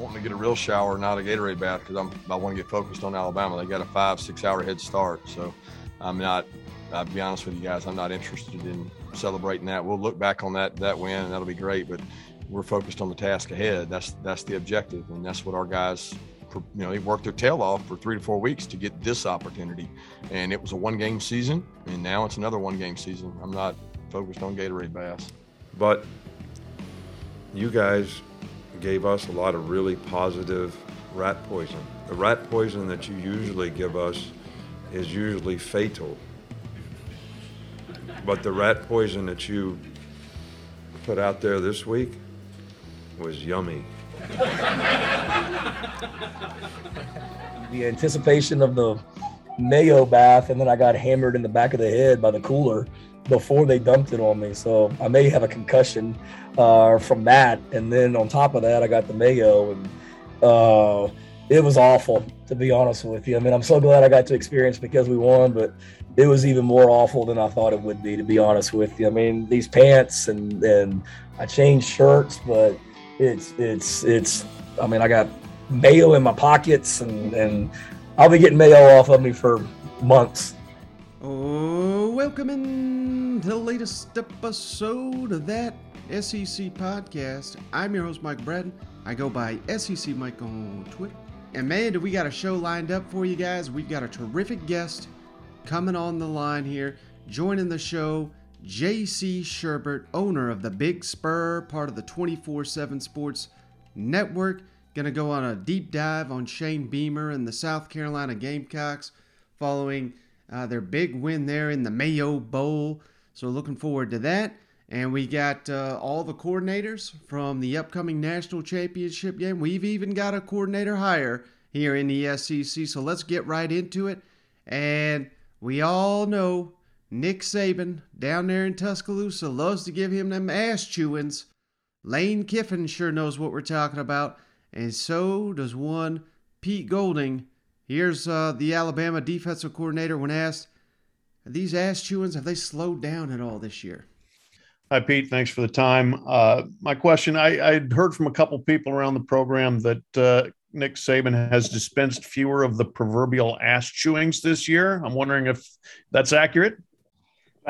wanting to get a real shower, not a Gatorade bath, because I'm I want to get focused on Alabama. They got a five six hour head start, so I'm not. I'll be honest with you guys, I'm not interested in celebrating that. We'll look back on that that win, and that'll be great. But we're focused on the task ahead. That's that's the objective, and that's what our guys you know, they worked their tail off for three to four weeks to get this opportunity. And it was a one game season, and now it's another one game season. I'm not focused on Gatorade Bass. But you guys gave us a lot of really positive rat poison. The rat poison that you usually give us is usually fatal. But the rat poison that you put out there this week was yummy. the anticipation of the mayo bath, and then I got hammered in the back of the head by the cooler before they dumped it on me. So I may have a concussion uh, from that. And then on top of that, I got the mayo, and uh, it was awful, to be honest with you. I mean, I'm so glad I got to experience because we won, but it was even more awful than I thought it would be, to be honest with you. I mean, these pants and and I changed shirts, but it's it's it's. I mean, I got mayo in my pockets, and and I'll be getting mayo off of me for months. Oh, welcome in to the latest episode of that SEC podcast. I'm your host, Mike Bratton. I go by SEC Mike on Twitter. And man, do we got a show lined up for you guys. We've got a terrific guest coming on the line here, joining the show. JC Shurburtt, owner of the Big Spur, part of the 24 7 Sports Network. Going to go on a deep dive on Shane Beamer and the South Carolina Gamecocks following uh, their big win there in the Mayo Bowl. So, looking forward to that. And we got uh, all the coordinators from the upcoming national championship game. We've even got a coordinator hire here in the SEC. So, let's get right into it. And we all know Nick Saban down there in Tuscaloosa loves to give him them ass chewings. Lane Kiffin sure knows what we're talking about, and so does one Pete Golding. Here's uh, the Alabama defensive coordinator when asked, these ass chewings, have they slowed down at all this year? Hi, Pete. Thanks for the time. Uh, my question I, I'd heard from a couple people around the program that uh, Nick Saban has dispensed fewer of the proverbial ass chewings this year. I'm wondering if that's accurate.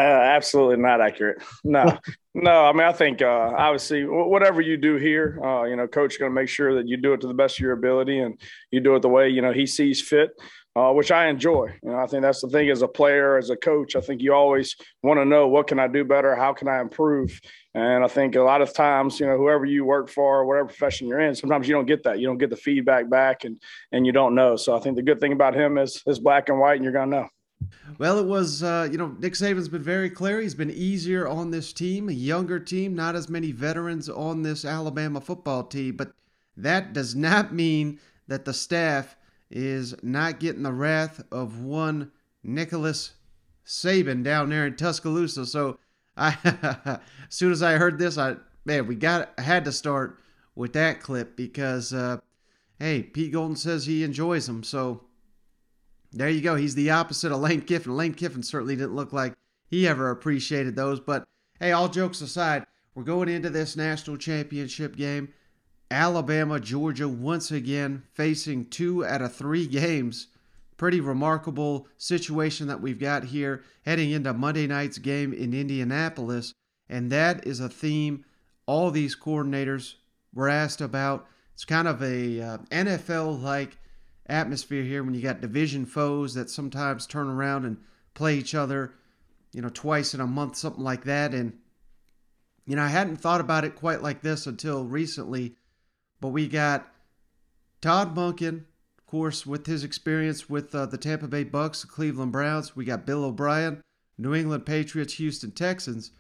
Uh, absolutely not accurate. No, no. I mean, I think uh, obviously whatever you do here, uh, you know, coach going to make sure that you do it to the best of your ability and you do it the way you know he sees fit. Uh, which I enjoy. You know, I think that's the thing as a player, as a coach. I think you always want to know what can I do better, how can I improve, and I think a lot of times, you know, whoever you work for, whatever profession you're in, sometimes you don't get that. You don't get the feedback back, and and you don't know. So I think the good thing about him is is black and white, and you're gonna know. Well, it was, uh, you know, Nick Saban's been very clear. He's been easier on this team, a younger team, not as many veterans on this Alabama football team. But that does not mean that the staff is not getting the wrath of one Nicholas Saban down there in Tuscaloosa. So, I, as soon as I heard this, I man, we got I had to start with that clip because, uh, hey, Pete Golding says he enjoys them. So there you go. He's the opposite of Lane Kiffin. Lane Kiffin certainly didn't look like he ever appreciated those. But hey, all jokes aside, we're going into this national championship game. Alabama, Georgia once again facing two out of three games. Pretty remarkable situation that we've got here heading into Monday night's game in Indianapolis. And that is a theme all these coordinators were asked about. It's kind of a uh, NFL like atmosphere here when you got division foes that sometimes turn around and play each other, you know, twice in a month, something like that. And, you know, I hadn't thought about it quite like this until recently, but we got Todd Monken, of course, with his experience with uh, the Tampa Bay Bucks, the Cleveland Browns. We got Bill O'Brien, New England Patriots, Houston Texans.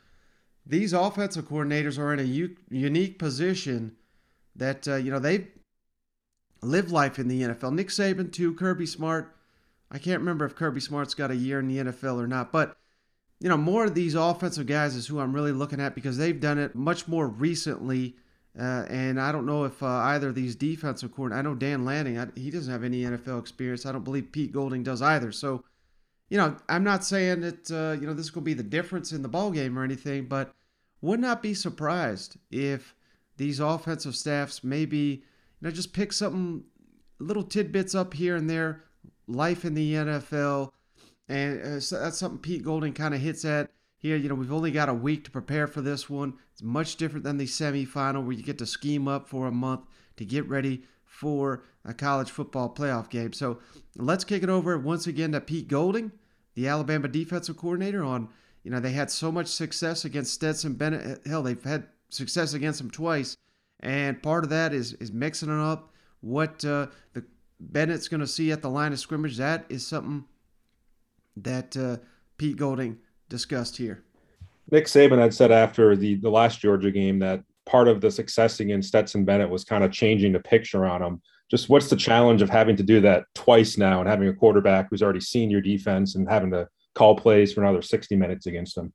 These offensive coordinators are in a u- unique position that, uh, you know, they've live life in the NFL. Nick Saban, too, Kirby Smart. I can't remember if Kirby Smart's got a year in the NFL or not, but you know, more of these offensive guys is who I'm really looking at because they've done it much more recently. Uh, and I don't know if uh, either of these defensive coordinators, I know Dan Lanning, I, he doesn't have any NFL experience. I don't believe Pete Golding does either. So, you know, I'm not saying that, uh, you know, this is going to be the difference in the ball game or anything, but would not be surprised if these offensive staffs maybe you know, just pick something, little tidbits up here and there, life in the NFL, and uh, so that's something Pete Golding kind of hits at here. You know, we've only got a week to prepare for this one. It's much different than the semifinal where you get to scheme up for a month to get ready for a college football playoff game. So let's kick it over once again to Pete Golding, the Alabama defensive coordinator. On you know they had so much success against Stetson Bennett. Hell, they've had success against him twice, and part of that is is mixing it up. What uh, the Bennett's going to see at the line of scrimmage that is something that uh, Pete Golding discussed here. Nick Saban had said after the the last Georgia game that part of the success against Stetson Bennett was kind of changing the picture on him. Just what's the challenge of having to do that twice now and having a quarterback who's already seen your defense and having to call plays for another 60 minutes against them?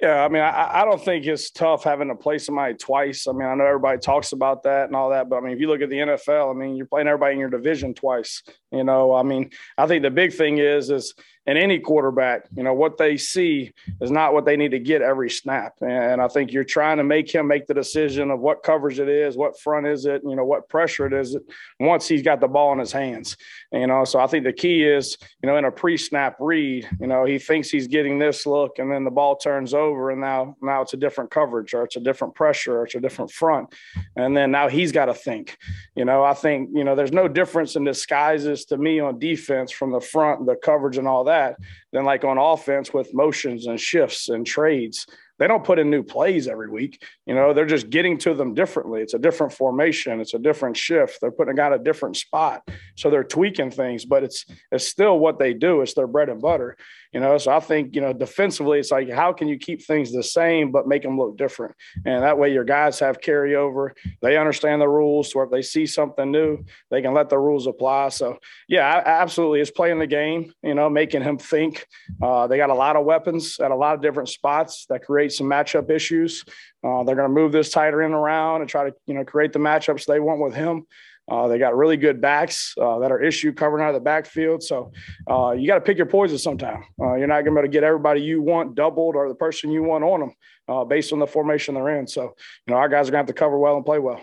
Yeah, I mean, I, I don't think it's tough having to play somebody twice. I mean, I know everybody talks about that and all that, but I mean, if you look at the NFL, I mean, you're playing everybody in your division twice. You know, I mean, I think the big thing is is and any quarterback, you know, what they see is not what they need to get every snap. And I think you're trying to make him make the decision of what coverage it is, what front is it, you know, what pressure it is once he's got the ball in his hands. You know, so I think the key is, you know, in a pre-snap read, you know, he thinks he's getting this look and then the ball turns over and now now it's a different coverage or it's a different pressure or it's a different front. And then now he's got to think. You know, I think, you know, there's no difference in disguises to me on defense from the front, the coverage and all that that than like on offense with motions and shifts and trades they don't put in new plays every week. You know, they're just getting to them differently. It's a different formation. It's a different shift. They're putting a guy a different spot. So they're tweaking things, but it's it's still what they do. It's their bread and butter. You know, so I think, you know, defensively, it's like how can you keep things the same but make them look different? And that way your guys have carryover. They understand the rules. So if they see something new, they can let the rules apply. So yeah, I, absolutely. It's playing the game, you know, making him think. Uh, they got a lot of weapons at a lot of different spots that create some matchup issues. Uh, they're going to move this tighter end around and try to you know create the matchups they want with him. Uh, they got really good backs uh, that are issue covering out of the backfield. So uh, you got to pick your poison sometime. Uh, you're not going to be able to get everybody you want doubled or the person you want on them uh, based on the formation they're in. So, you know, our guys are going to have to cover well and play well.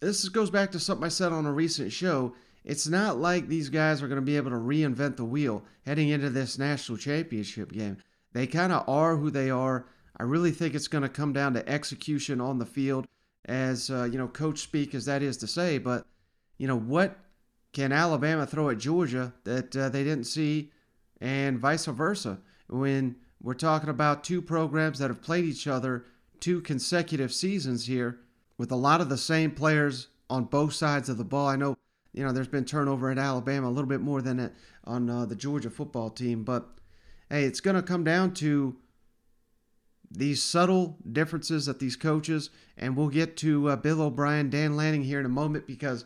This goes back to something I said on a recent show. It's not like these guys are going to be able to reinvent the wheel heading into this national championship game. They kind of are who they are I really think it's going to come down to execution on the field, as uh, you know, coach speak as that is to say. But you know, what can Alabama throw at Georgia that uh, they didn't see, and vice versa? When we're talking about two programs that have played each other two consecutive seasons here, with a lot of the same players on both sides of the ball. I know you know there's been turnover at Alabama a little bit more than on uh, the Georgia football team, but hey, it's going to come down to these subtle differences that these coaches, and we'll get to uh, Bill O'Brien, Dan Lanning here in a moment because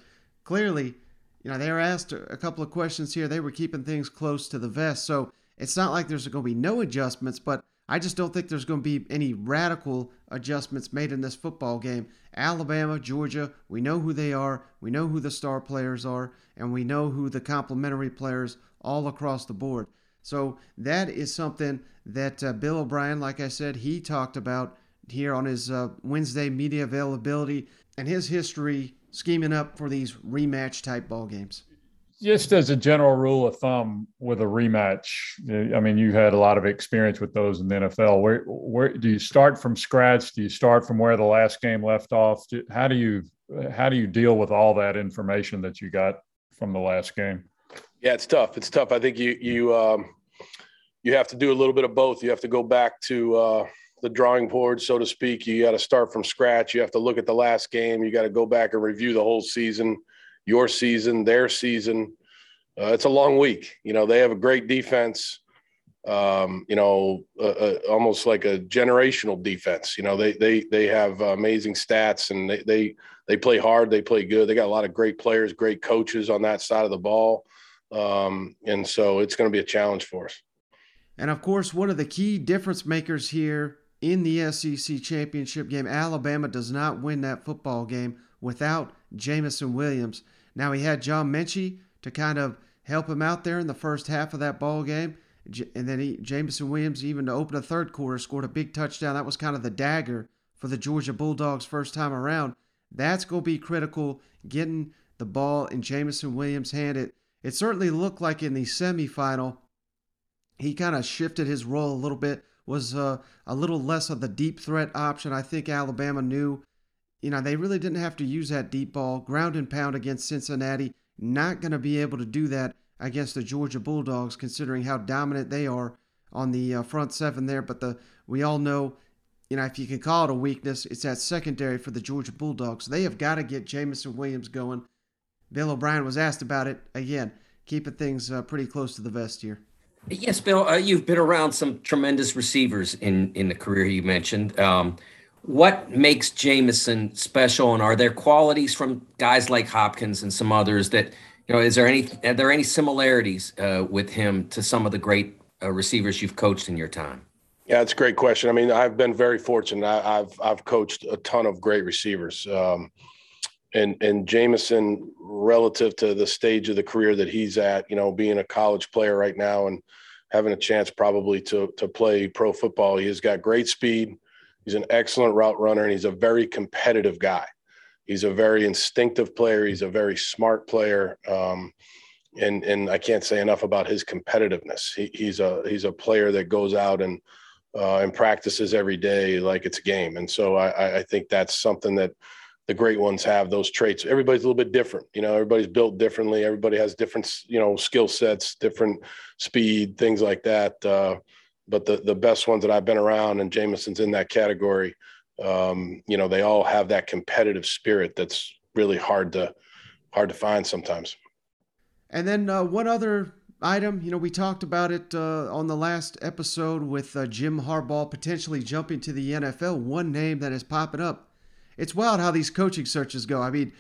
clearly, you know, they were asked a couple of questions here. They were keeping things close to the vest. So it's not like there's going to be no adjustments, but I just don't think there's going to be any radical adjustments made in this football game. Alabama, Georgia, we know who they are, we know who the star players are, and we know who the complementary players all across the board. So that is something that uh, Bill O'Brien, like I said, he talked about here on his uh, Wednesday media availability and his history scheming up for these rematch type ball games. Just as a general rule of thumb with a rematch, I mean, you had a lot of experience with those in the NFL. Where, where do you start from scratch? Do you start from where the last game left off? How do you how do you deal with all that information that you got from the last game? Yeah, it's tough. It's tough. I think you you um, you have to do a little bit of both. You have to go back to uh, the drawing board, so to speak. You got to start from scratch. You have to look at the last game. You got to go back and review the whole season, your season, their season. Uh, it's a long week. You know, they have a great defense. Um, you know, uh, uh, almost like a generational defense. You know, they they they have amazing stats and they they they play hard. They play good. They got a lot of great players, great coaches on that side of the ball. Um, and so it's going to be a challenge for us. And of course, one of the key difference makers here in the SEC championship game, Alabama does not win that football game without Jameson Williams. Now he had John Metchie to kind of help him out there in the first half of that ball game. And then he, Jameson Williams, even to open the third quarter, scored a big touchdown. That was kind of the dagger for the Georgia Bulldogs first time around. That's going to be critical. Getting the ball in Jameson Williams' hand. It it certainly looked like in the semifinal, he kind of shifted his role a little bit. Was uh, a little less of the deep threat option. I think Alabama knew, you know, they really didn't have to use that deep ball, ground and pound against Cincinnati. Not going to be able to do that against the Georgia Bulldogs, considering how dominant they are on the uh, front seven there. But the we all know, you know, if you can call it a weakness, it's that secondary for the Georgia Bulldogs. They have got to get Jameson Williams going. Bill O'Brien was asked about it again, keeping things uh, pretty close to the vest here. Yes, Bill, uh, you've been around some tremendous receivers in in the career you mentioned. Um, what makes Jameson special, and are there qualities from guys like Hopkins and some others that you know? Is there any are there any similarities uh, with him to some of the great uh, receivers you've coached in your time? Yeah, that's a great question. I mean, I've been very fortunate. I, have I've coached a ton of great receivers. Um, and and Jameson relative to the stage of the career that he's at, you know, being a college player right now and having a chance probably to to play pro football. He has got great speed. He's an excellent route runner and he's a very competitive guy. He's a very instinctive player. He's a very smart player. Um, and and I can't say enough about his competitiveness. He, he's a he's a player that goes out and uh, and practices every day like it's a game. And so I, I think that's something that the great ones have those traits. Everybody's a little bit different. You know, everybody's built differently. Everybody has different, you know, skill sets, different speed, things like that. Uh, but the the best ones that I've been around, and Jameson's in that category. Um, you know, they all have that competitive spirit that's really hard to hard to find sometimes. And then uh, one other item, you know, we talked about it uh, on the last episode with uh, Jim Harbaugh potentially jumping to the NFL. One name that is popping up it's wild how these coaching searches go. I mean,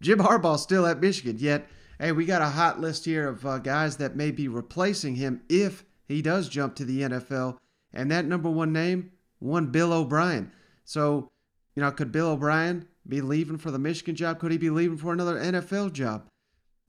Jim Harbaugh's still at Michigan, yet, hey, we got a hot list here of uh, guys that may be replacing him if he does jump to the NFL. And that number one name, one Bill O'Brien. So, you know, could Bill O'Brien be leaving for the Michigan job? Could he be leaving for another NFL job?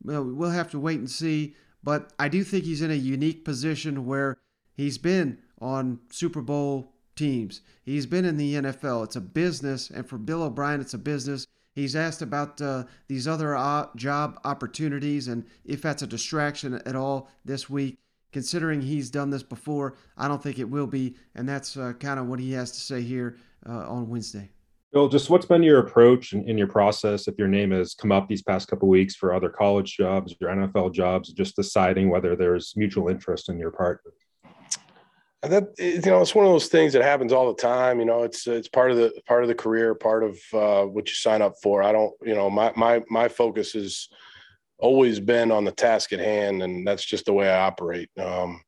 Well, we'll have to wait and see. But I do think he's in a unique position where he's been on Super Bowl teams. He's been in the NFL. It's a business, and for Bill O'Brien, it's a business. He's asked about uh, these other uh, job opportunities and if that's a distraction at all this week. Considering he's done this before, I don't think it will be, and that's uh, kind of what he has to say here uh, on Wednesday. Bill, just what's been your approach in, your process if your name has come up these past couple weeks for other college jobs, your NFL jobs, just deciding whether there's mutual interest in your part? That you know it's one of those things that happens all the time you know it's it's part of the part of the career part of uh, what you sign up for. I don't you know my my my focus has always been on the task at hand and that's just the way i operate. Um,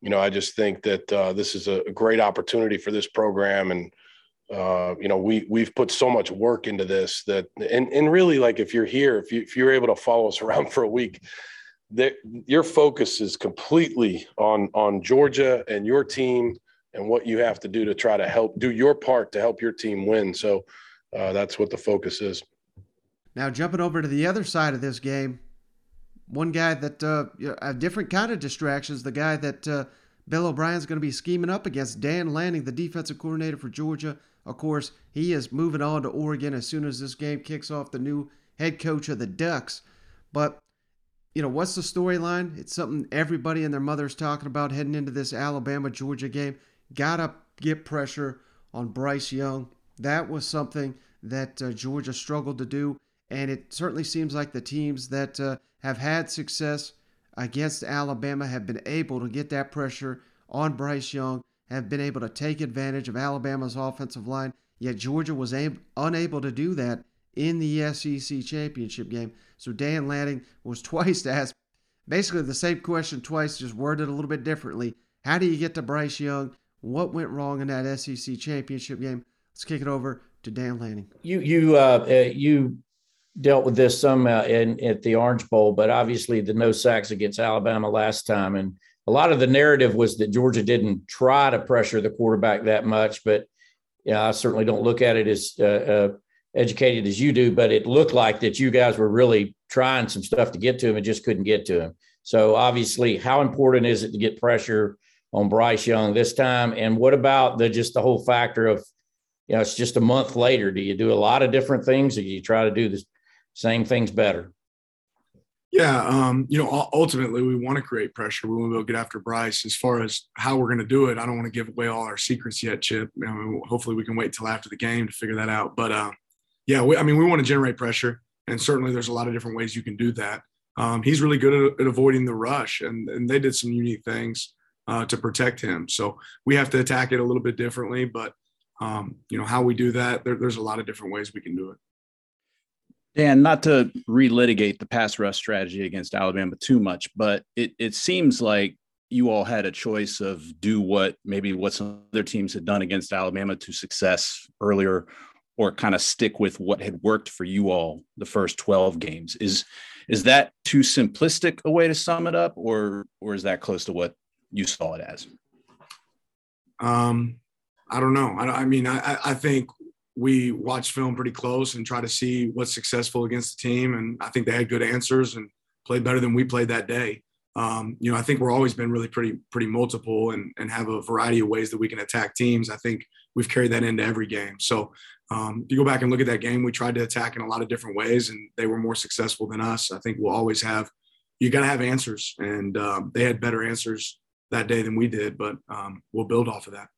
you know i just think that uh, this is a great opportunity for this program and uh, you know we we've put so much work into this that and and really like if you're here if you if you're able to follow us around for a week that your focus is completely on on Georgia and your team and what you have to do to try to help do your part to help your team win. So uh, that's what the focus is. Now jumping over to the other side of this game, one guy that uh, a different kind of distractions. The guy that uh, Bill O'Brien's going to be scheming up against, Dan Lanning, the defensive coordinator for Georgia. Of course, he is moving on to Oregon as soon as this game kicks off. The new head coach of the Ducks, but you know, what's the storyline? It's something everybody and their mother's talking about heading into this Alabama Georgia game. Gotta get pressure on Bryce Young. That was something that uh, Georgia struggled to do, and it certainly seems like the teams that uh, have had success against Alabama have been able to get that pressure on Bryce Young, have been able to take advantage of Alabama's offensive line. Yet Georgia was ab- unable to do that in the SEC championship game. So Dan Lanning was twice asked basically the same question twice, just worded a little bit differently. How do you get to Bryce Young? What went wrong in that SEC championship game? Let's kick it over to Dan Lanning. You you uh, uh, you dealt with this some uh, in at the Orange Bowl, but obviously the no sacks against Alabama last time, and a lot of the narrative was that Georgia didn't try to pressure the quarterback that much. But yeah, I certainly don't look at it as uh, uh educated as you do, but it looked like that you guys were really trying some stuff to get to him and just couldn't get to him. So obviously, how important is it to get pressure on Bryce Young this time? And what about the just the whole factor of you know, it's just a month later. Do you do a lot of different things or do you try to do the same things better? Yeah, um, you know, ultimately we want to create pressure. We want to to get after Bryce. As far as how we're going to do it, I don't want to give away all our secrets yet, Chip. I mean, hopefully, we can wait till after the game to figure that out. But uh, yeah, we, I mean, we want to generate pressure, and certainly there's a lot of different ways you can do that. Um, he's really good at, at, avoiding the rush, and, and they did some unique things uh, to protect him. So we have to attack it a little bit differently. But um, you know, how we do that, there, there's a lot of different ways we can do it. Dan, not to relitigate the pass rush strategy against Alabama too much, but it, it seems like you all had a choice of do what maybe what some other teams had done against Alabama to success earlier, or kind of stick with what had worked for you all the first 12 games. Is is that too simplistic a way to sum it up, or or is that close to what you saw it as? Um, I don't know. I, I mean, I, I think we watch film pretty close and try to see what's successful against the team. And I think they had good answers and played better than we played that day. Um, you know, I think we're always been really pretty pretty multiple and and have a variety of ways that we can attack teams. I think we've carried that into every game. So um, if you go back and look at that game, we tried to attack in a lot of different ways, and they were more successful than us. I think we'll always have. You got to have answers, and um, they had better answers that day than we did. But um, we'll build off of that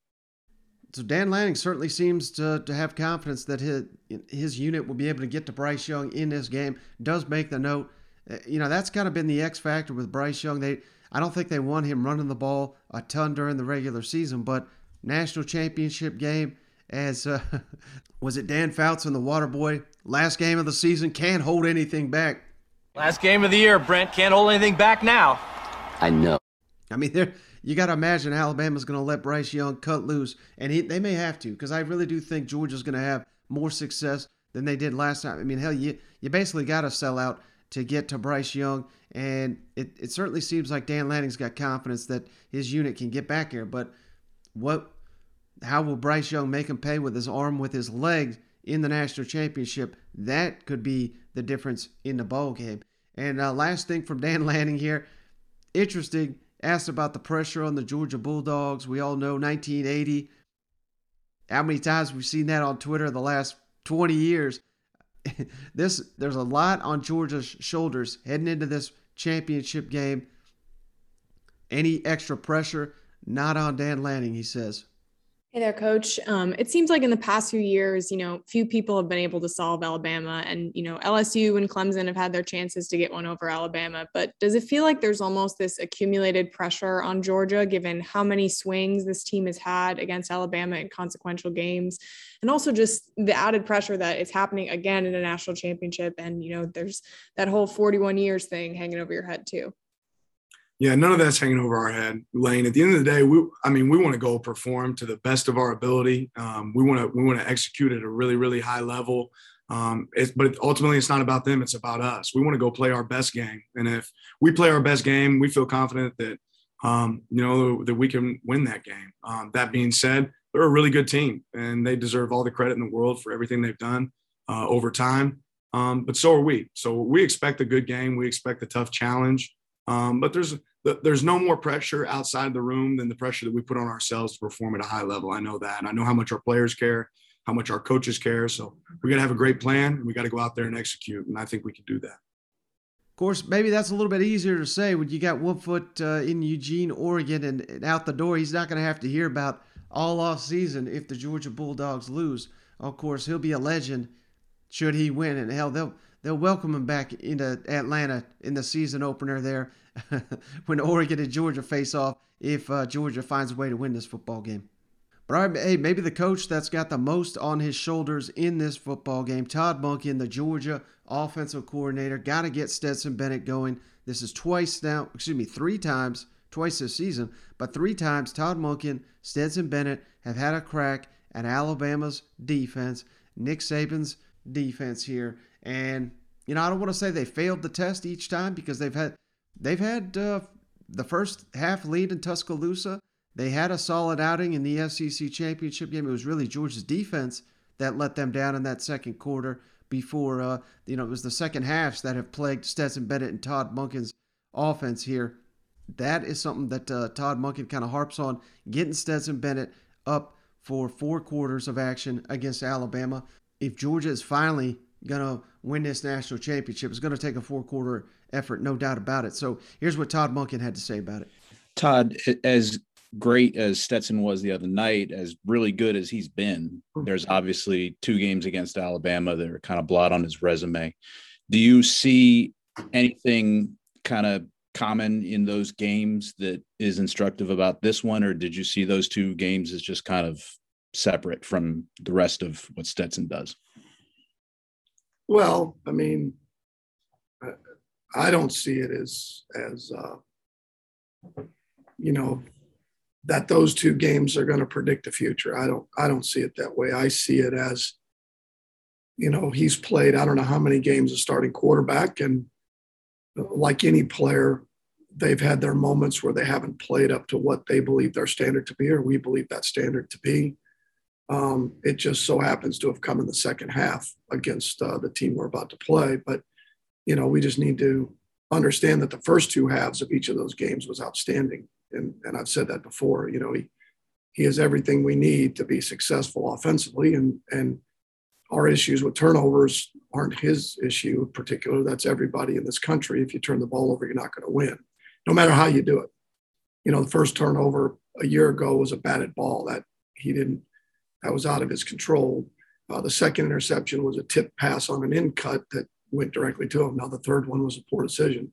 so Dan Lanning certainly seems to, to have confidence that his his unit will be able to get to Bryce Young in this game. Does make the note, uh, you know, that's kind of been the X factor with Bryce Young. They I don't think they want him running the ball a ton during the regular season, but national championship game, as uh, was it Dan Fouts and the Water Boy last game of the season can't hold anything back. Last game of the year, Brent can't hold anything back now. I know. I mean, they're you got to imagine Alabama's going to let Bryce Young cut loose, and he, they may have to because I really do think Georgia's going to have more success than they did last time. I mean, hell, you you basically got to sell out to get to Bryce Young, and it, it certainly seems like Dan Lanning's got confidence that his unit can get back here. But what, how will Bryce Young make him pay with his arm, with his leg in the national championship? That could be the difference in the ball game. And uh, last thing from Dan Lanning here, interesting asked about the pressure on the Georgia Bulldogs. We all know 1980. How many times we've seen that on Twitter the last 20 years? this there's a lot on Georgia's shoulders heading into this championship game. Any extra pressure not on Dan Lanning, he says. Hey there, coach. Um, it seems like in the past few years, you know, few people have been able to solve Alabama, and you know, LSU and Clemson have had their chances to get one over Alabama. But does it feel like there's almost this accumulated pressure on Georgia, given how many swings this team has had against Alabama in consequential games, and also just the added pressure that it's happening again in a national championship, and you know, there's that whole 41 years thing hanging over your head too. Yeah, none of that's hanging over our head, Lane. At the end of the day, we I mean, we want to go perform to the best of our ability. Um, we want to we want to execute at a really really high level. Um, but ultimately, it's not about them; it's about us. We want to go play our best game, and if we play our best game, we feel confident that um, you know that we can win that game. Um, that being said, they're a really good team, and they deserve all the credit in the world for everything they've done uh, over time. Um, but so are we. So we expect a good game. We expect a tough challenge. Um, but there's there's no more pressure outside the room than the pressure that we put on ourselves to perform at a high level. I know that. I know how much our players care, how much our coaches care. So we got to have a great plan and we got to go out there and execute. And I think we can do that. Of course, maybe that's a little bit easier to say when you got Whoopfoot uh, in Eugene, Oregon, and, and out the door. He's not going to have to hear about all off season if the Georgia Bulldogs lose. Of course, he'll be a legend should he win, and hell, they'll they'll welcome him back into Atlanta in the season opener there when Oregon and Georgia face off if uh, Georgia finds a way to win this football game. But hey, maybe the coach that's got the most on his shoulders in this football game, Todd Monken, the Georgia offensive coordinator, got to get Stetson Bennett going. This is twice now, excuse me, three times, twice this season, but three times Todd Monken, Stetson Bennett have had a crack at Alabama's defense, Nick Saban's defense here. And, you know, I don't want to say they failed the test each time because they've had they've had uh, the first half lead in Tuscaloosa. They had a solid outing in the SEC championship game. It was really Georgia's defense that let them down in that second quarter. Before uh, you know, it was the second halves that have plagued Stetson Bennett and Todd Monken's offense here. That is something that uh, Todd Monken kind of harps on, getting Stetson Bennett up for four quarters of action against Alabama. If Georgia is finally going to win this national championship, it's going to take a four quarter effort, no doubt about it. So here's what Todd Monken had to say about it. Todd, as great as Stetson was the other night, as really good as he's been, mm-hmm. there's obviously two games against Alabama that are kind of blot on his resume. Do you see anything kind of common in those games that is instructive about this one, or did you see those two games as just kind of separate from the rest of what Stetson does? Well, I mean, I don't see it as as uh, you know that those two games are going to predict the future. I don't I don't see it that way. I see it as you know he's played I don't know how many games as starting quarterback and like any player they've had their moments where they haven't played up to what they believe their standard to be or we believe that standard to be. Um, it just so happens to have come in the second half against uh, the team we're about to play, but you know we just need to understand that the first two halves of each of those games was outstanding and and I've said that before. You know, he he has everything we need to be successful offensively, and and our issues with turnovers aren't his issue in particular. That's everybody in this country. If you turn the ball over, you're not going to win, no matter how you do it. You know, the first turnover a year ago was a batted ball that he didn't. That was out of his control. Uh, the second interception was a tip pass on an in cut that went directly to him. Now the third one was a poor decision.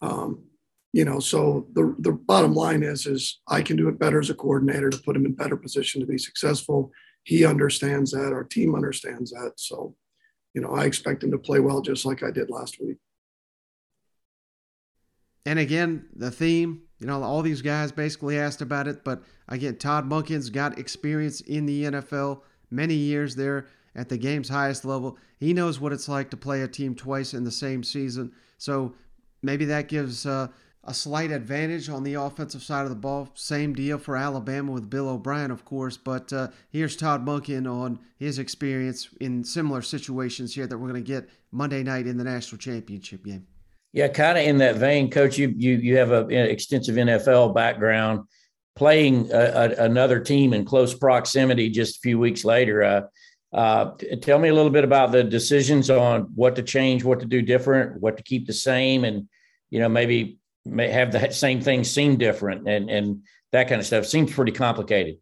Um, you know so the the bottom line is is i can do it better as a coordinator to put him in better position to be successful he understands that our team understands that so you know i expect him to play well just like i did last week and again the theme you know all these guys basically asked about it but again todd monken's got experience in the nfl many years there at the game's highest level he knows what it's like to play a team twice in the same season so maybe that gives uh, a slight advantage on the offensive side of the ball. Same deal for Alabama with Bill O'Brien, of course. But uh, here's Todd Monken on his experience in similar situations here that we're going to get Monday night in the national championship game. Yeah, kind of in that vein, Coach. You you you have an extensive NFL background, playing a, a, another team in close proximity just a few weeks later. Uh, uh, tell me a little bit about the decisions on what to change, what to do different, what to keep the same, and you know maybe may have the same things seem different and and that kind of stuff seems pretty complicated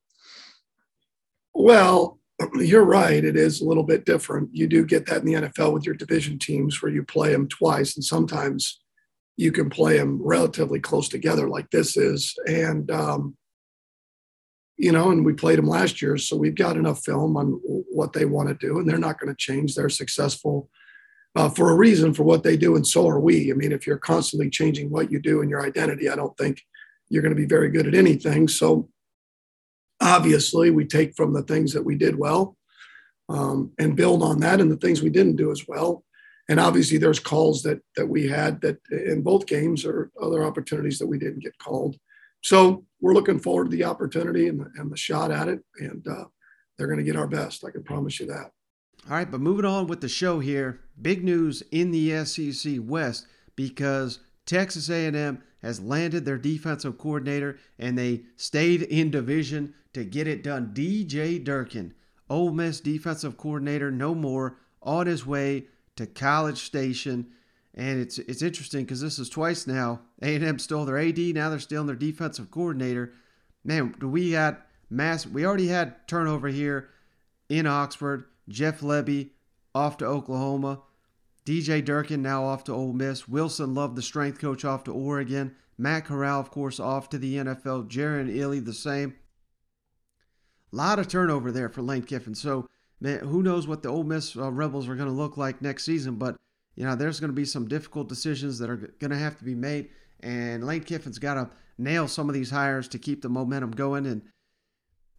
well you're right it is a little bit different you do get that in the nfl with your division teams where you play them twice and sometimes you can play them relatively close together like this is and um, you know and we played them last year so we've got enough film on what they want to do and they're not going to change they're successful uh, for a reason for what they do, and so are we. I mean, if you're constantly changing what you do and your identity, I don't think you're going to be very good at anything. So obviously, we take from the things that we did well um, and build on that, and the things we didn't do as well. And obviously, there's calls that that we had that in both games or other opportunities that we didn't get called. So we're looking forward to the opportunity and the, and the shot at it, and uh, they're going to get our best. I can promise you that. All right, but moving on with the show here, big news in the SEC West because Texas A&M has landed their defensive coordinator and they stayed in division to get it done. DJ Durkin, Ole Miss defensive coordinator, no more, on his way to College Station. And it's it's interesting because this is twice now. A&M stole their AD, now they're stealing their defensive coordinator. Man, we got mass? We already had turnover here in Oxford. Jeff Lebby off to Oklahoma. DJ Durkin now off to Ole Miss. Wilson Love, the strength coach, off to Oregon. Matt Corral, of course, off to the NFL. Jerrion Ealy, the same. A lot of turnover there for Lane Kiffin. So, man, who knows what the Ole Miss uh, Rebels are going to look like next season? But you know, there's going to be some difficult decisions that are going to have to be made, and Lane Kiffin's got to nail some of these hires to keep the momentum going. And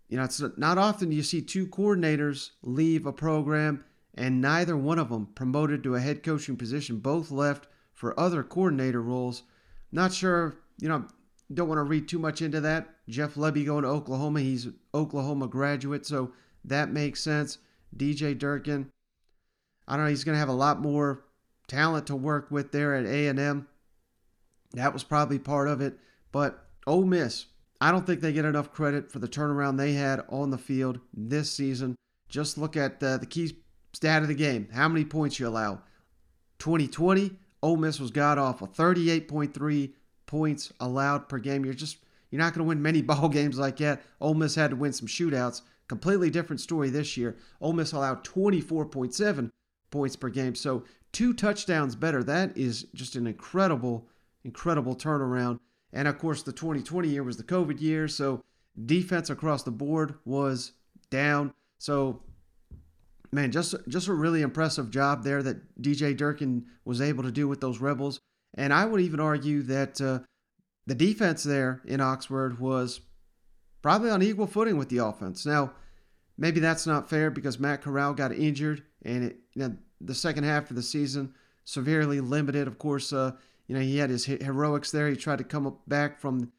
you know, it's not often you see two coordinators leave a program and neither one of them promoted to a head coaching position. Both left for other coordinator roles. Not sure, you know, don't want to read too much into that. Jeff Lebby going to Oklahoma. He's Oklahoma graduate, so that makes sense. DJ Durkin, I don't know, he's going to have a lot more talent to work with there at A&M. That was probably part of it. But Ole Miss, I don't think they get enough credit for the turnaround they had on the field this season. Just look at uh, the key stat of the game. How many points you allow? 2020, Ole Miss was god awful. 38.3 points allowed per game. You're just you're not going to win many ball games like that. Ole Miss had to win some shootouts. Completely different story this year. Ole Miss allowed 24.7 points per game. So two touchdowns better. That is just an incredible, incredible turnaround. And of course, the 2020 year was the COVID year. So defense across the board was down. So man, just just a really impressive job there that DJ Durkin was able to do with those Rebels. And I would even argue that uh, the defense there in Oxford was probably on equal footing with the offense. Now, maybe that's not fair because Matt Corral got injured, and it, you know, the second half of the season severely limited. Of course, uh, you know he had his heroics there. He tried to come up back from,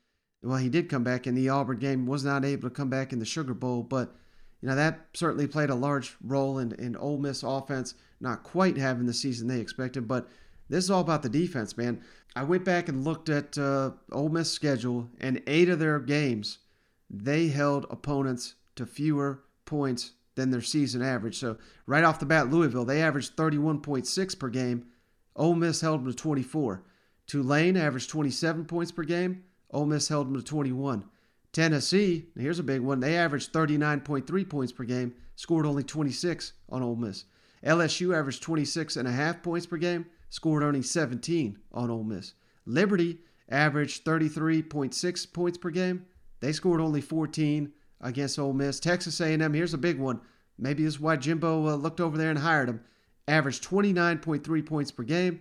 well, he did come back in the Auburn game. Was not able to come back in the Sugar Bowl, but you know that certainly played a large role in in Ole Miss offense not quite having the season they expected. But this is all about the defense, man. I went back and looked at uh, Ole Miss schedule, and eight of their games they held opponents to fewer points than their season average. So right off the bat, Louisville they averaged 31.6 per game. Ole Miss held them to 24. Tulane averaged 27 points per game. Ole Miss held them to 21. Tennessee, here's a big one. They averaged 39.3 points per game, scored only 26 on Ole Miss. LSU averaged 26 and a half points per game, scored only 17 on Ole Miss. Liberty averaged 33.6 points per game. They scored only 14 against Ole Miss. Texas A&M, here's a big one. Maybe this is why Jimbo uh, looked over there and hired him. Averaged 29.3 points per game.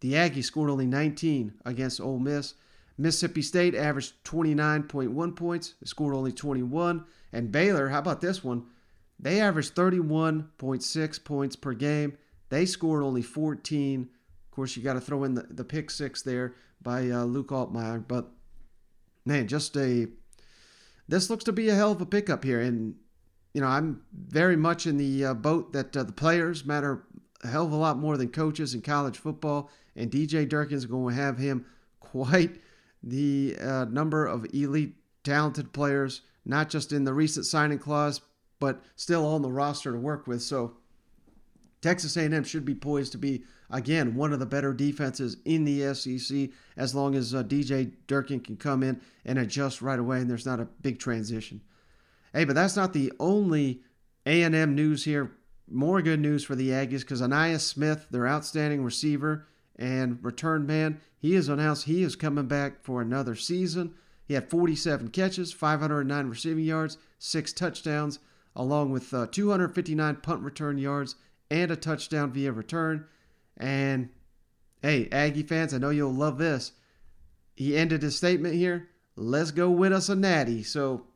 The Aggies scored only 19 against Ole Miss. Mississippi State averaged 29.1 points, scored only 21. And Baylor, how about this one? They averaged 31.6 points per game. They scored only 14. Of course, you got to throw in the, the pick six there by uh, Luke Altmyer. But man, just a this looks to be a hell of a pickup here. And you know, I'm very much in the uh, boat that uh, the players matter a hell of a lot more than coaches in college football. And DJ Durkin's going to have him quite the uh, number of elite talented players, not just in the recent signing clause, but still on the roster to work with. So Texas A&M should be poised to be again one of the better defenses in the SEC as long as uh, DJ Durkin can come in and adjust right away and there's not a big transition. Hey, but that's not the only A&M news here. More good news for the Aggies because Ainias Smith, their outstanding receiver and return man, he has announced he is coming back for another season. He had 47 catches, 509 receiving yards, six touchdowns, along with uh, 259 punt return yards and a touchdown via return. And hey, Aggie fans, I know you'll love this. He ended his statement here. Let's go win us a natty. So,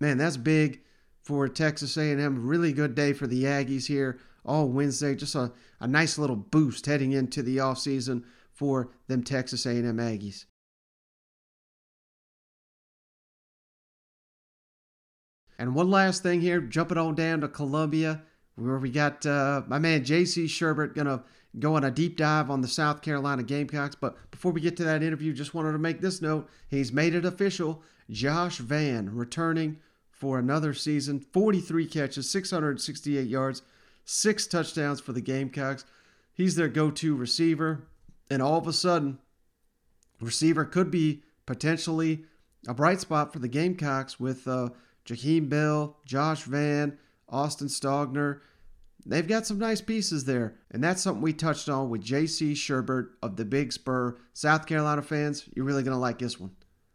man, that's big for Texas A&M. Really good day for the Aggies here all Wednesday. Just a, a nice little boost heading into the offseason for them Texas A&M Aggies. And one last thing here, jumping on down to Columbia, where we got uh, my man J.C. Shurburtt gonna go on a deep dive on the South Carolina Gamecocks. But before we get to that interview, just wanted to make this note: he's made it official. Josh Vann returning for another season, 43 catches, 668 yards, six touchdowns for the Gamecocks. He's their go-to receiver, and all of a sudden, receiver could be potentially a bright spot for the Gamecocks with. Uh, Jaheim Bell, Josh Vann, Austin Stogner. They've got some nice pieces there, and that's something we touched on with J.C. Shurburtt of the Big Spur. South Carolina fans, you're really going to like this one.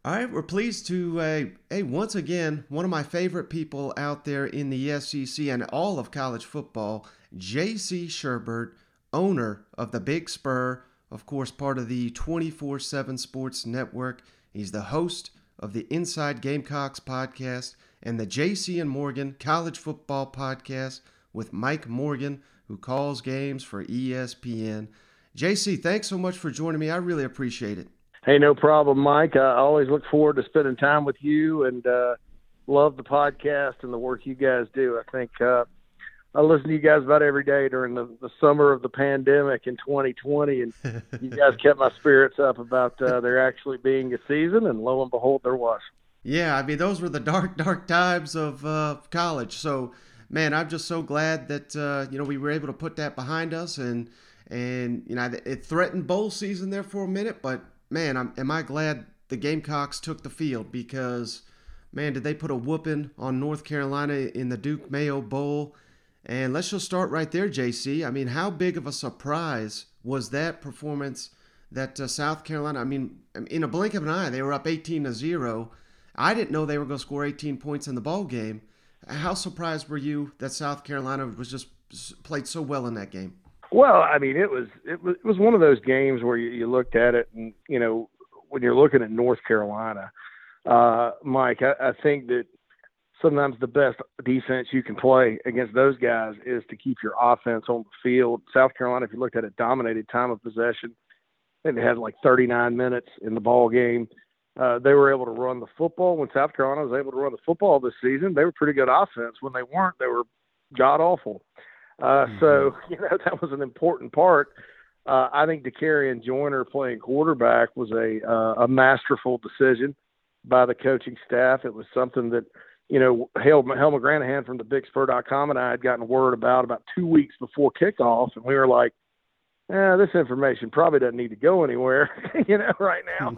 All right, we're pleased to, uh, hey, once again, one of my favorite people out there in the SEC and all of college football, J.C. Shurburtt, owner of the Big Spur, of course, part of the 24 7 Sports Network. He's the host of the Inside Gamecocks podcast and the JC and Morgan College Football Podcast with Mike Morgan, who calls games for ESPN. JC, thanks so much for joining me. I really appreciate it. Hey, no problem, Mike. I always look forward to spending time with you and uh, love the podcast and the work you guys do. I think uh, I listen to you guys about every day during the, the summer of the pandemic in 2020, and you guys kept my spirits up about uh, there actually being a season, and lo and behold, there was. Yeah, I mean those were the dark, dark times of uh, college. So, man, I'm just so glad that uh, you know we were able to put that behind us, and and you know it threatened bowl season there for a minute, but man, I'm, am I glad the Gamecocks took the field because man, did they put a whooping on North Carolina in the Duke Mayo Bowl? And let's just start right there, JC. I mean, how big of a surprise was that performance that uh, South Carolina? I mean, in a blink of an eye, they were up 18 to zero. I didn't know they were going to score 18 points in the ball game. How surprised were you that South Carolina was just played so well in that game? Well, I mean, it was it was it was one of those games where you, you looked at it, and you know, when you're looking at North Carolina, uh, Mike, I, I think that sometimes the best defense you can play against those guys is to keep your offense on the field. South Carolina, if you looked at it, dominated time of possession. I think they had like 39 minutes in the ball game. Uh, they were able to run the football. When South Carolina was able to run the football this season, they were pretty good offense. When they weren't, they were god awful. Uh, mm-hmm. So you know that was an important part. Uh, I think Dakereon Joyner playing quarterback was a uh, a masterful decision by the coaching staff. It was something that you know, Hale McGranahan from the BigSpur.com and I had gotten word about about two weeks before kickoff, and we were like, eh, this information probably doesn't need to go anywhere, you know, right now.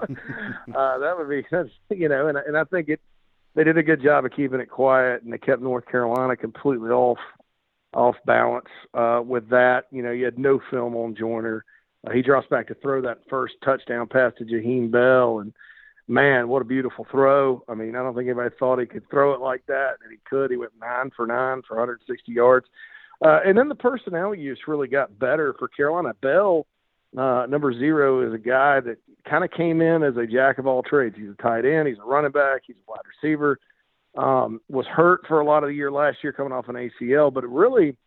uh, that would be, that's, you know, and, and I think it, they did a good job of keeping it quiet, and they kept North Carolina completely off off balance uh, with that. You know, you had no film on Joyner. Uh, he drops back to throw that first touchdown pass to Jaheim Bell, and man, what a beautiful throw. I mean, I don't think anybody thought he could throw it like that, and he could. He went nine for nine for 160 yards. Uh, and then the personnel use really got better for Carolina. Bell, uh, number zero, is a guy that kind of came in as a jack of all trades. He's a tight end, he's a running back, he's a wide receiver. Um, was hurt for a lot of the year last year coming off an ACL, but really,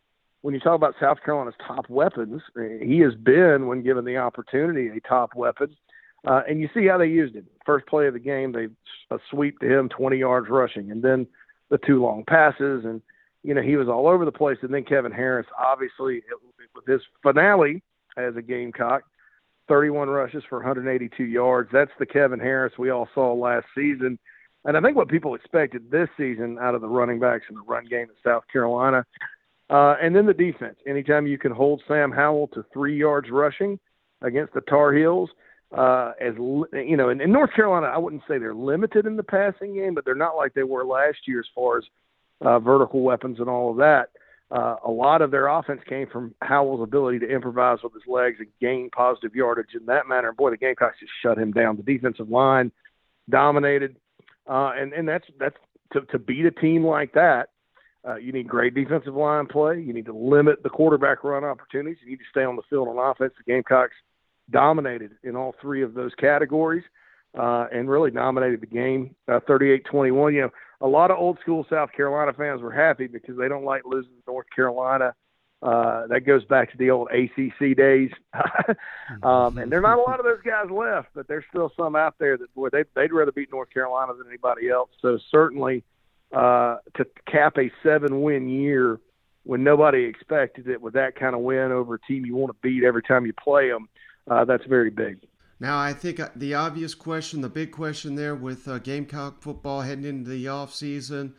when you talk about South Carolina's top weapons, he has been, when given the opportunity, a top weapon. Uh, and you see how they used him. First play of the game, they a sweep to him, 20 yards rushing, and then the two long passes, and you know he was all over the place. And then Kevin Harris, obviously, with his finale as a Gamecock, 31 rushes for 182 yards. That's the Kevin Harris we all saw last season. And I think what people expected this season out of the running backs and the run game in South Carolina. Uh, and then the defense. Anytime you can hold Sam Howell to three yards rushing against the Tar Heels – uh, as you know, in, in North Carolina, I wouldn't say they're limited in the passing game, but they're not like they were last year as far as uh, vertical weapons and all of that. Uh, a lot of their offense came from Howell's ability to improvise with his legs and gain positive yardage in that manner. And boy, the Gamecocks just shut him down. The defensive line dominated, uh, and and that's that's to, to beat a team like that. Uh, you need great defensive line play. You need to limit the quarterback run opportunities. You need to stay on the field on offense. The Gamecocks dominated in all three of those categories uh, and really dominated the game uh, 38 uh, 21. You know, a lot of old school South Carolina fans were happy because they don't like losing to North Carolina. Uh, that goes back to the old ACC days, um, and there are not a lot of those guys left, but there's still some out there that boy they, they'd rather beat North Carolina than anybody else. So certainly uh, to cap a seven-win year when nobody expected it with that kind of win over a team you want to beat every time you play them, uh, that's very big. Now, I think uh, the obvious question, the big question there with uh, Gamecock football heading into the off season,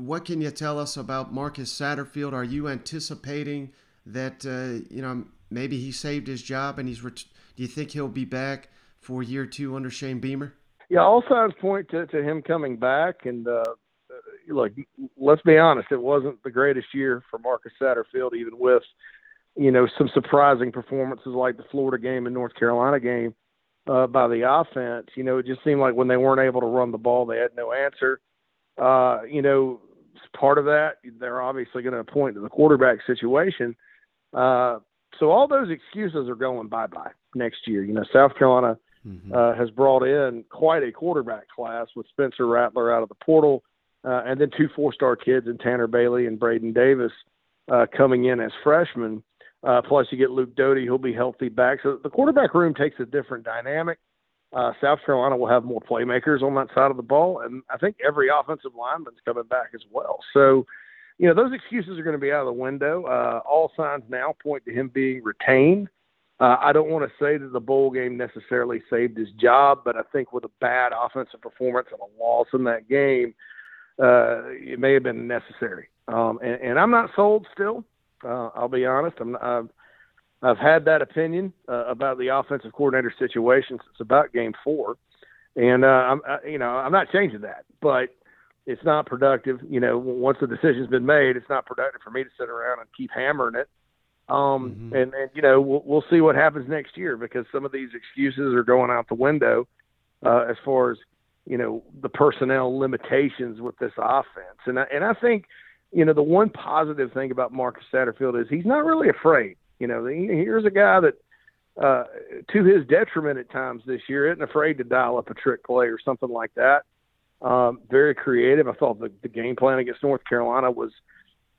what can you tell us about Marcus Satterfield? Are you anticipating that uh, you know maybe he saved his job and he's? Ret- do you think he'll be back for year two under Shane Beamer? Yeah, all signs point to, to him coming back. And uh, look, let's be honest, it wasn't the greatest year for Marcus Satterfield, even with you know, some surprising performances like the Florida game and North Carolina game uh, by the offense. You know, it just seemed like when they weren't able to run the ball, they had no answer. Uh, you know, part of that, they're obviously going to point to the quarterback situation. Uh, so all those excuses are going bye bye next year. You know, South Carolina mm-hmm. uh, has brought in quite a quarterback class with Spencer Rattler out of the portal, uh, and then two four star kids in Tanner Bailey and Braden Davis uh, coming in as freshmen. Uh, plus, you get Luke Doty; he'll be healthy back. So the quarterback room takes a different dynamic. Uh, South Carolina will have more playmakers on that side of the ball, and I think every offensive lineman's coming back as well. So, you know, those excuses are going to be out of the window. Uh, all signs now point to him being retained Uh, I don't want to say that the bowl game necessarily saved his job, but I think with a bad offensive performance and a loss in that game, uh, it may have been necessary. Um, and, and I'm not sold still. Uh, I'll be honest. I'm, I've, I've had that opinion uh, about the offensive coordinator situation since about game four, and uh, I'm, uh, you know, I'm not changing that. But it's not productive. You know, once the decision's been made, it's not productive for me to sit around and keep hammering it. Um, mm-hmm. and, and, you know, we'll, we'll see what happens next year because some of these excuses are going out the window uh, as far as, you know, the personnel limitations with this offense. And I, and I think, you know, the one positive thing about Marcus Satterfield is he's not really afraid. You know, here's a guy that, uh, to his detriment at times this year, isn't afraid to dial up a trick play or something like that. Um, very creative. I thought the, the game plan against North Carolina was,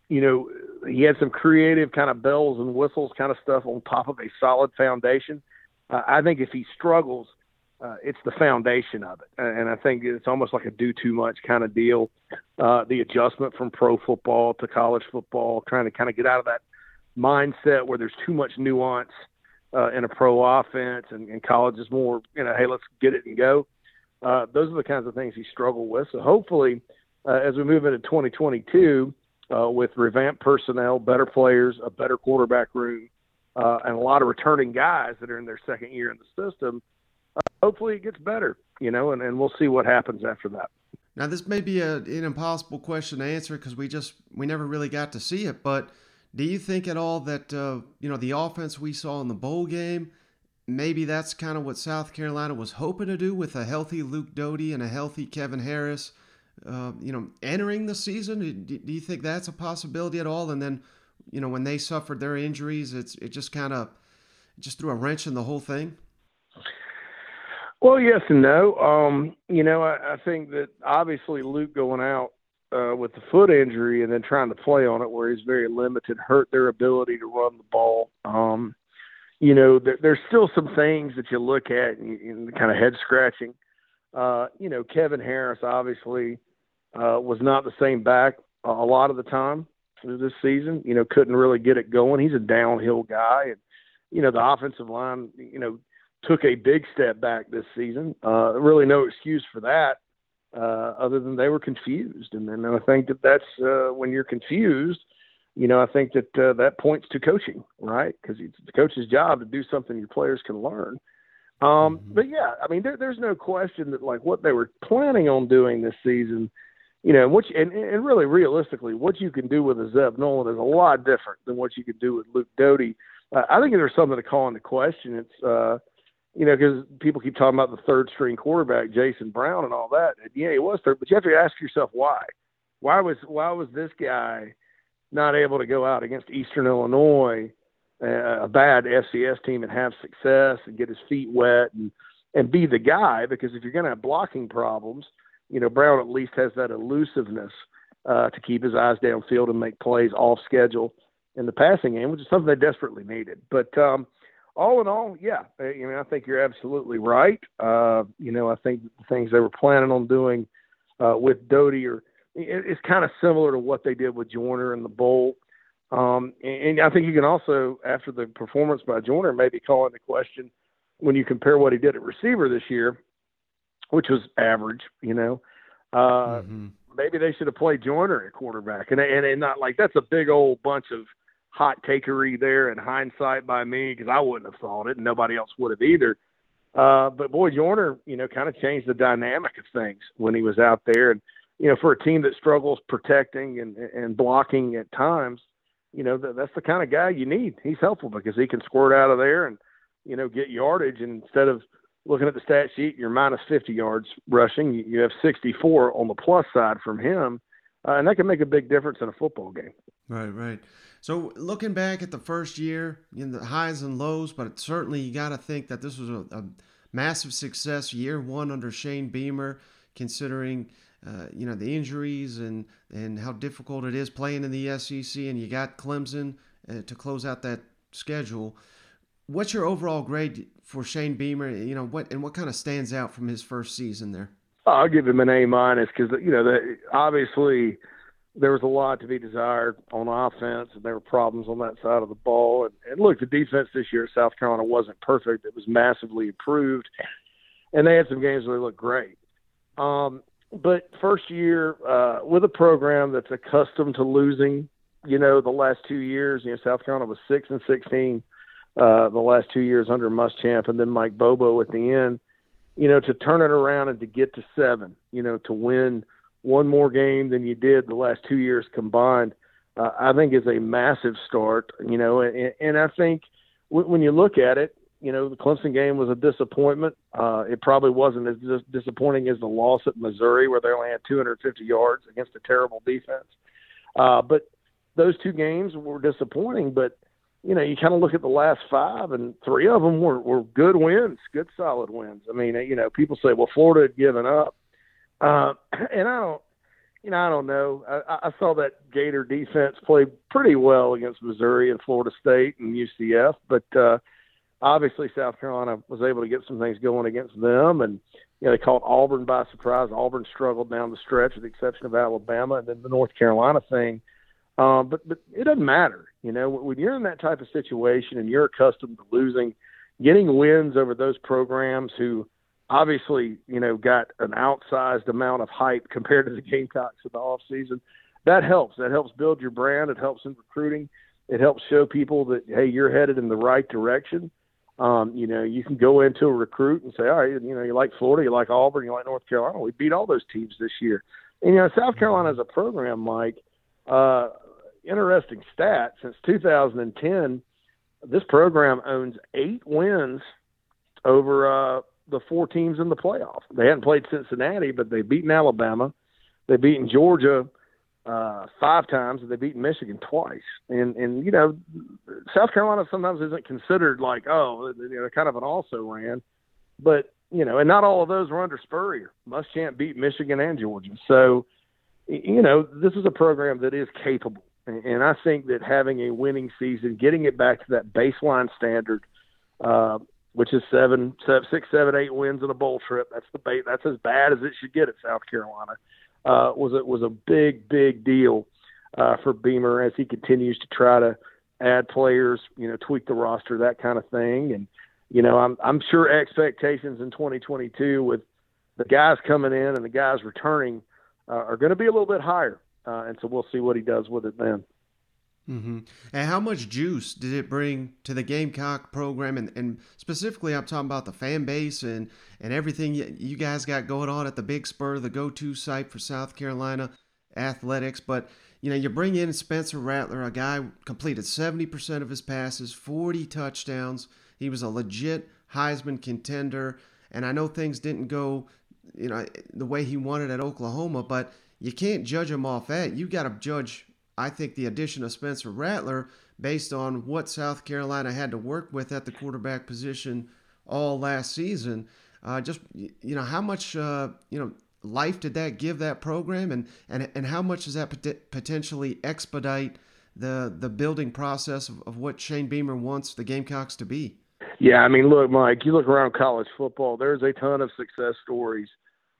you know, he had some creative kind of bells and whistles kind of stuff on top of a solid foundation. Uh, I think if he struggles, uh, it's the foundation of it, and I think it's almost like a do too much kind of deal. Uh, the adjustment from pro football to college football, trying to kind of get out of that mindset where there's too much nuance uh, in a pro offense, and, and college is more, you know, hey, let's get it and go. Uh, those are the kinds of things he struggled with. So hopefully, uh, as we move into 2022, uh, with revamped personnel, better players, a better quarterback room, uh, and a lot of returning guys that are in their second year in the system, uh, hopefully it gets better, you know, and, and we'll see what happens after that. Now, this may be a, an impossible question to answer because we just we never really got to see it. But do you think at all that uh, you know the offense we saw in the bowl game? Maybe that's kind of what South Carolina was hoping to do with a healthy Luke Doty and a healthy Kevin Harris uh, you know, entering the season? Do, you think that's a possibility at all? And then, you know, when they suffered their injuries, it's it just kind of just threw a wrench in the whole thing. Well, yes and no. Um, you know, I, I think that obviously Luke going out uh, with the foot injury and then trying to play on it where he's very limited hurt their ability to run the ball. Um, you know, there, there's still some things that you look at and, and kind of head scratching. Uh, you know, Kevin Harris obviously uh, was not the same back a lot of the time this season. You know, couldn't really get it going. He's a downhill guy, and you know the offensive line, you know, took a big step back this season. Uh, really, no excuse for that, uh, other than they were confused. And then I think that that's uh, when you're confused. You know, I think that uh, that points to coaching, right? Because it's the coach's job to do something your players can learn. Um, mm-hmm. But yeah, I mean, there, there's no question that like what they were planning on doing this season you know, what you, and, and really realistically, what you can do with a Zeb Noland is a lot different than what you can do with Luke Doty. Uh, I think there's something to call into question. It's, uh, you know, because people keep talking about the third string quarterback, Jason Brown, and all that. And yeah, he was third, but you have to ask yourself why. Why was why was this guy not able to go out against Eastern Illinois, uh, a bad FCS team, and have success and get his feet wet and and be the guy? Because if you're going to have blocking problems – you know, Brown at least has that elusiveness uh, to keep his eyes downfield and make plays off schedule in the passing game, which is something they desperately needed. But um, all in all, yeah, I mean, I think you're absolutely right. Uh, you know, I think the things they were planning on doing uh, with Doty are it's kind of similar to what they did with Joyner in the bowl. Um, and, and I think you can also, after the performance by Joyner, maybe call into question when you compare what he did at receiver this year which was average, you know. Uh, mm-hmm. Maybe they should have played Joyner at quarterback, and, and and not like that's a big old bunch of hot takery there in hindsight by me because I wouldn't have thought it, and nobody else would have either. Uh, but boy, Joyner, you know, kind of changed the dynamic of things when he was out there, and you know, for a team that struggles protecting and and blocking at times, you know, that, that's the kind of guy you need. He's helpful because he can squirt out of there and you know get yardage, and instead of looking at the stat sheet, you're minus 50 yards rushing. You have 64 on the plus side from him, uh, and that can make a big difference in a football game. Right, right. So looking back at the first year, in the highs and lows, but certainly you got to think that this was a, a, massive success year one under Shane Beamer, considering. Uh, you know the injuries and and how difficult it is playing in the SEC, and you got Clemson uh, to close out that schedule. What's your overall grade for Shane Beamer? You know what and what kind of stands out from his first season there? I'll give him an A minus because you know the, obviously there was a lot to be desired on offense, and there were problems on that side of the ball. And, and look, the defense this year at South Carolina wasn't perfect; it was massively improved, and they had some games where they looked great. Um, but first year uh, with a program that's accustomed to losing, you know, the last two years, you know, South Carolina was six and sixteen uh, the last two years under Muschamp, and then Mike Bobo at the end. You know, to turn it around and to get to seven, you know, to win one more game than you did the last two years combined, uh, I think is a massive start. You know, and, and I think w- when you look at it, you know, the Clemson game was a disappointment. Uh, it probably wasn't as dis- disappointing as the loss at Missouri, where they only had 250 yards against a terrible defense. Uh, but those two games were disappointing. But you know, you kind of look at the last five, and three of them were, were good wins, good solid wins. I mean, you know, people say, well, Florida had given up. Uh, and I don't, you know, I don't know. I, I saw that Gator defense play pretty well against Missouri and Florida State and UCF, but uh, obviously South Carolina was able to get some things going against them, and you know they caught Auburn by surprise. Auburn struggled down the stretch, with the exception of Alabama, and then the North Carolina thing. Um, but but it doesn't matter, you know, when you're in that type of situation and you're accustomed to losing, getting wins over those programs who obviously, you know, got an outsized amount of hype compared to the Gamecocks in the off season. That helps. That helps build your brand. It helps in recruiting. It helps show people that hey, you're headed in the right direction. Um, you know, you can go into a recruit and say, all right, you know, you like Florida, you like Auburn, you like North Carolina. We beat all those teams this year. And you know, South Carolina as a program, Mike. Uh, interesting stat: since 2010, this program owns eight wins over uh, the four teams in the playoff. They hadn't played Cincinnati, but they've beaten Alabama, they've beaten Georgia uh, five times, and they've beaten Michigan twice. And and you know, South Carolina sometimes isn't considered like oh they're kind of an also ran, but you know, and not all of those were under Spurrier. Muschamp beat Michigan and Georgia, so you know this is a program that is capable. And I think that having a winning season, getting it back to that baseline standard, uh, which is seven, seven, six, seven, eight wins in a bowl trip. That's the bait. That's as bad as it should get at South Carolina. Uh, was it was a big, big deal uh, for Beamer as he continues to try to add players, you know, tweak the roster, that kind of thing. And you know, I'm I'm sure expectations in 2022 with the guys coming in and the guys returning uh, are going to be a little bit higher. Uh, and so we'll see what he does with it then. Mm-hmm. And how much juice did it bring to the Gamecock program? And, and specifically, I'm talking about the fan base and, and everything you guys got going on at the Big Spur, the go to site for South Carolina athletics. But, you know, you bring in Spencer Rattler, a guy completed 70% of his passes, 40 touchdowns. He was a legit Heisman contender. And I know things didn't go, you know, the way he wanted at Oklahoma, but you can't judge him off that. You got to judge I think the addition of Spencer Rattler, based on what South Carolina had to work with at the quarterback position all last season, uh, just you know how much uh, you know life did that give that program, and and and how much does that pot- potentially expedite the the building process of, of what Shane Beamer wants the Gamecocks to be? Yeah, I mean, look, Mike, you look around college football. There's a ton of success stories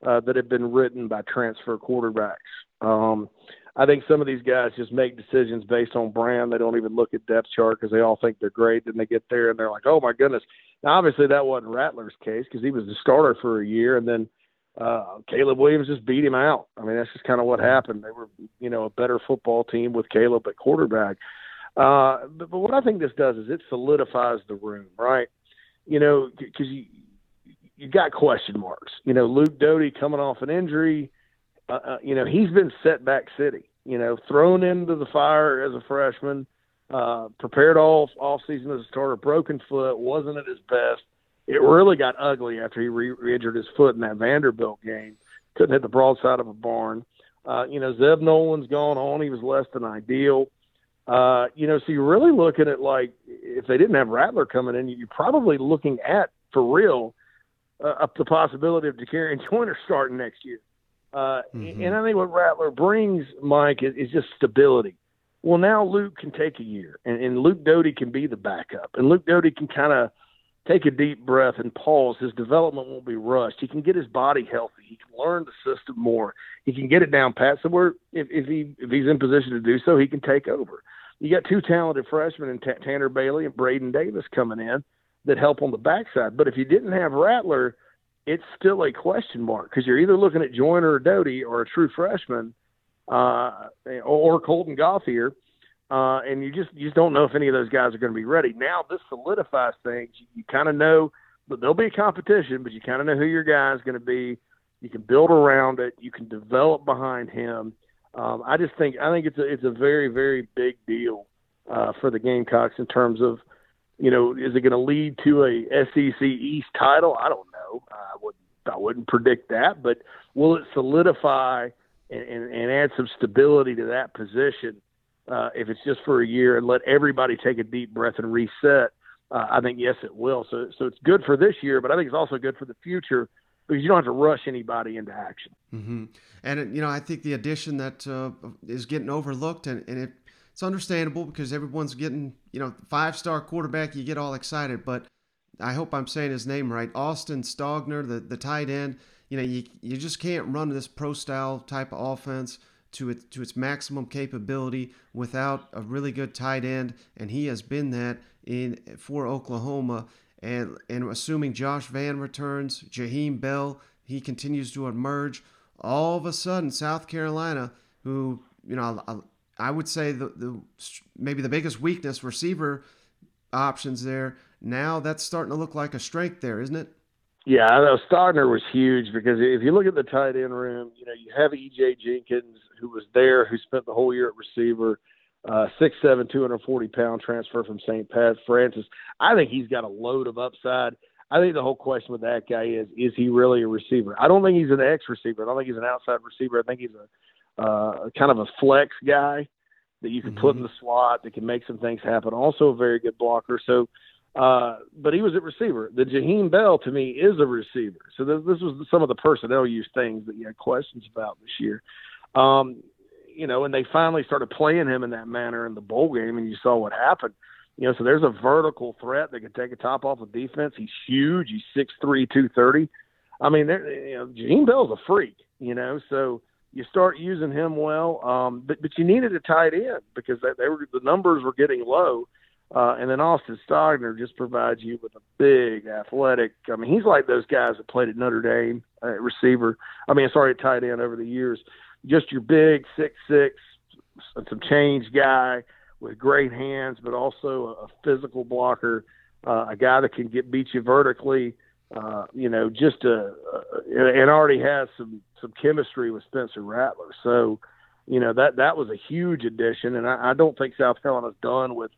uh, that have been written by transfer quarterbacks. Um, I think some of these guys just make decisions based on brand. They don't even look at depth chart because they all think they're great. Then they get there and they're like, "Oh my goodness!" Now, obviously, that wasn't Rattler's case because he was the starter for a year, and then uh, Caleb Williams just beat him out. I mean, that's just kind of what happened. They were, you know, a better football team with Caleb at quarterback. Uh, but, but what I think this does is it solidifies the room, right? You know, because you you got question marks. You know, Luke Doty coming off an injury uh, uh, you know, he's been setback city. You know, thrown into the fire as a freshman, uh, prepared all off season as a starter, broken foot, wasn't at his best. It really got ugly after he re injured his foot in that Vanderbilt game. Couldn't hit the broadside of a barn. Uh, you know, Zeb Noland's gone on. He was less than ideal. Uh, you know, so you're really looking at like if they didn't have Rattler coming in, you're probably looking at for real up the possibility of Dakereon Joyner starting next year. Uh, mm-hmm. And I think what Rattler brings, Mike, is, is, just stability. Well, now Luke can take a year, and, and Luke Doty can be the backup, and Luke Doty can kind of take a deep breath and pause. His development won't be rushed. He can get his body healthy. He can learn the system more. He can get it down pat. So where if, if he if he's in position to do so, he can take over. You got two talented freshmen in T- Tanner Bailey and Braden Davis coming in that help on the backside. But if you didn't have Rattler, it's still a question mark because you're either looking at Joyner or Doty or a true freshman uh, or Colton Gauthier – uh, and you just you just don't know if any of those guys are going to be ready. Now this solidifies things. You, you kind of know, but there'll be a competition, but you kind of know who your guy is going to be. You can build around it. You can develop behind him. Um, I just think I think it's a it's a very very big deal uh, for the Gamecocks in terms of you know is it going to lead to a SEC East title? I don't know. I wouldn't I wouldn't predict that, but will it solidify and, and, and add some stability to that position? uh, if it's just for a year and let everybody take a deep breath and reset, uh, I think yes, it will. So, so it's good for this year, but I think it's also good for the future because you don't have to rush anybody into action. Mm-hmm. And you know, I think the addition that uh, is getting overlooked, and, and it, it's understandable because everyone's getting you know five star quarterback, you get all excited, but I hope I'm saying his name right, Austin Stogner, the the tight end. You know, you you just can't run this pro style type of offense to its to its maximum capability without a really good tight end, and he has been that in for Oklahoma. And and assuming Josh Vann returns, Jaheim Bell, he continues to emerge. All of a sudden, South Carolina, who you know, would say the the maybe the biggest weakness receiver options there. Now that's starting to look like a strength there, isn't it? Yeah, I know Stogner was huge because if you look at the tight end room, you know, you have EJ Jenkins who was there, who spent the whole year at receiver, uh, 6'7", 240 pound transfer from St. Pat Francis. I think he's got a load of upside. I think the whole question with that guy is, is he really a receiver? I don't think he's an X receiver. I don't think he's an outside receiver. I think he's a uh, kind of a flex guy that you can mm-hmm. put in the slot that can make some things happen. Also a very good blocker. So uh, but he was a receiver. The Jaheim Bell to me is a receiver. So this, this was some of the personnel use things that you had questions about this year. Um, you know, and they finally started playing him in that manner in the bowl game, and you saw what happened. You know, so there's a vertical threat that can take a top off of defense. He's huge. He's six three, two thirty. I mean, there, you know, Jaheim Bell's a freak. You know, so you start using him well. Um, but but you needed a tight end because they, they were the numbers were getting low uh, and then Austin Stogner just provides you with a big athletic. I mean, he's like those guys that played at Notre Dame uh, receiver. I mean, sorry, tight end over the years. Just your big six six, some change guy with great hands, but also a, physical blocker, uh, a guy that can get beat you vertically. Uh, you know, just a, a and already has some some chemistry with Spencer Rattler. So, you know that that was a huge addition, and I, I don't think South Carolina's done with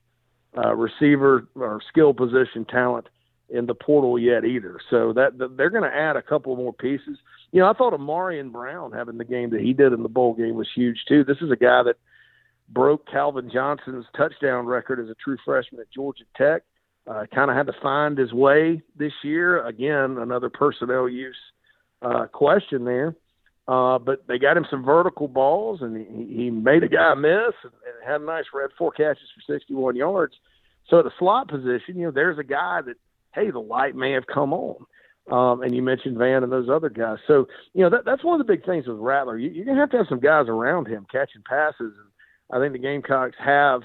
uh, receiver or skill position talent in the portal yet either. So that, that they're going to add a couple more pieces. You know, I thought Ahmarean Brown having the game that he did in the bowl game was huge too. This is a guy that broke Calvin Johnson's touchdown record as a true freshman at Georgia Tech. Uh, kind of had to find his way this year. Again, another personnel use uh, question there. Uh, but they got him some vertical balls, and he, he made a guy miss and, and had a nice red four catches for 61 yards. So at the slot position, you know, there's a guy that, hey, the light may have come on. Um, and you mentioned Vann and those other guys. So, you know, that, that's one of the big things with Rattler. You, you're going to have to have some guys around him catching passes. And I think the Gamecocks have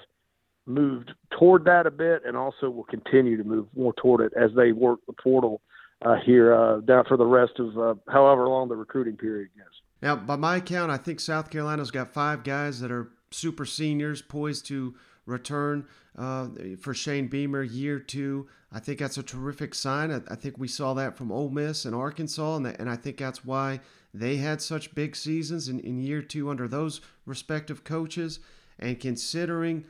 moved toward that a bit and also will continue to move more toward it as they work the portal uh, here uh, down for the rest of uh, however long the recruiting period goes. Now, by my count, I think South Carolina's got five guys that are super seniors poised to return uh, for Shane Beamer year two. I think that's a terrific sign. I, I, think we saw that from Ole Miss and Arkansas, and, and I think that's why they had such big seasons in, in year two under those respective coaches. And considering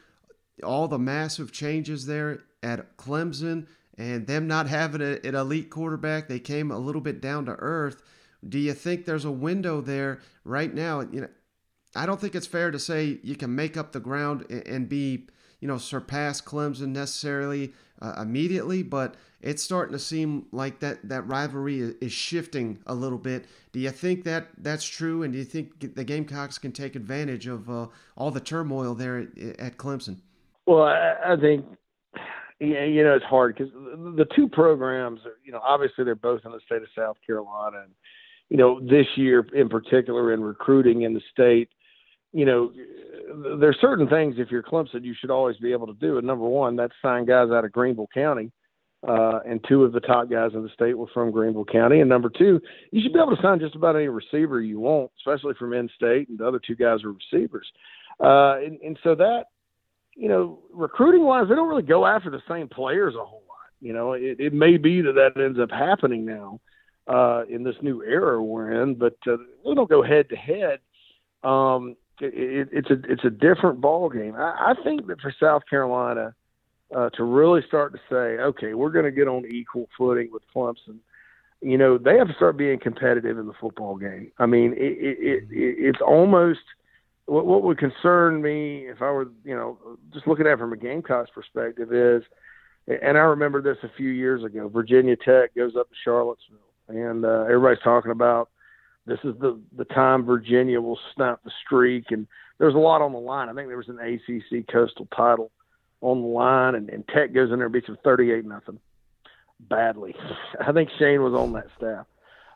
all the massive changes there at Clemson and them not having a, an elite quarterback, they came a little bit down to earth. Do you think there's a window there right now? You know, I don't think it's fair to say you can make up the ground and be, you know, surpass Clemson necessarily uh, immediately, but it's starting to seem like that that rivalry is shifting a little bit. Do you think that that's true, and do you think the Gamecocks can take advantage of uh, all the turmoil there at, at Clemson? Well, I, I think yeah, you know it's hard because the two programs, are, you know, obviously they're both in the state of South Carolina, and you know, this year in particular in recruiting in the state, you know, there's certain things if you're Clemson you should always be able to do. And number one, that's sign guys out of Greenville County. Uh, and two of the top guys in the state were from Greenville County. And number two, you should be able to sign just about any receiver you want, especially from in-state. And the other two guys are receivers. Uh, and, and so that, you know, recruiting wise, they don't really go after the same players a whole lot. You know, it, it may be that that ends up happening now uh, in this new era we're in, but uh, we don't go head to head. Um, it, it's a it's a different ball game. I, I think that for South Carolina uh, to really start to say, okay, we're going to get on equal footing with Clemson. You know, they have to start being competitive in the football game. I mean, it, it, it it's almost what, what would concern me if I were, you know, just looking at it from a Gamecocks perspective is, and I remember this a few years ago. Virginia Tech goes up to Charlottesville, and uh, everybody's talking about this is the the time Virginia will snap the streak, and there's a lot on the line. I think there was an ACC Coastal title on the line, and, and Tech goes in there and beats them 38 nothing badly. I think Shane was on that staff.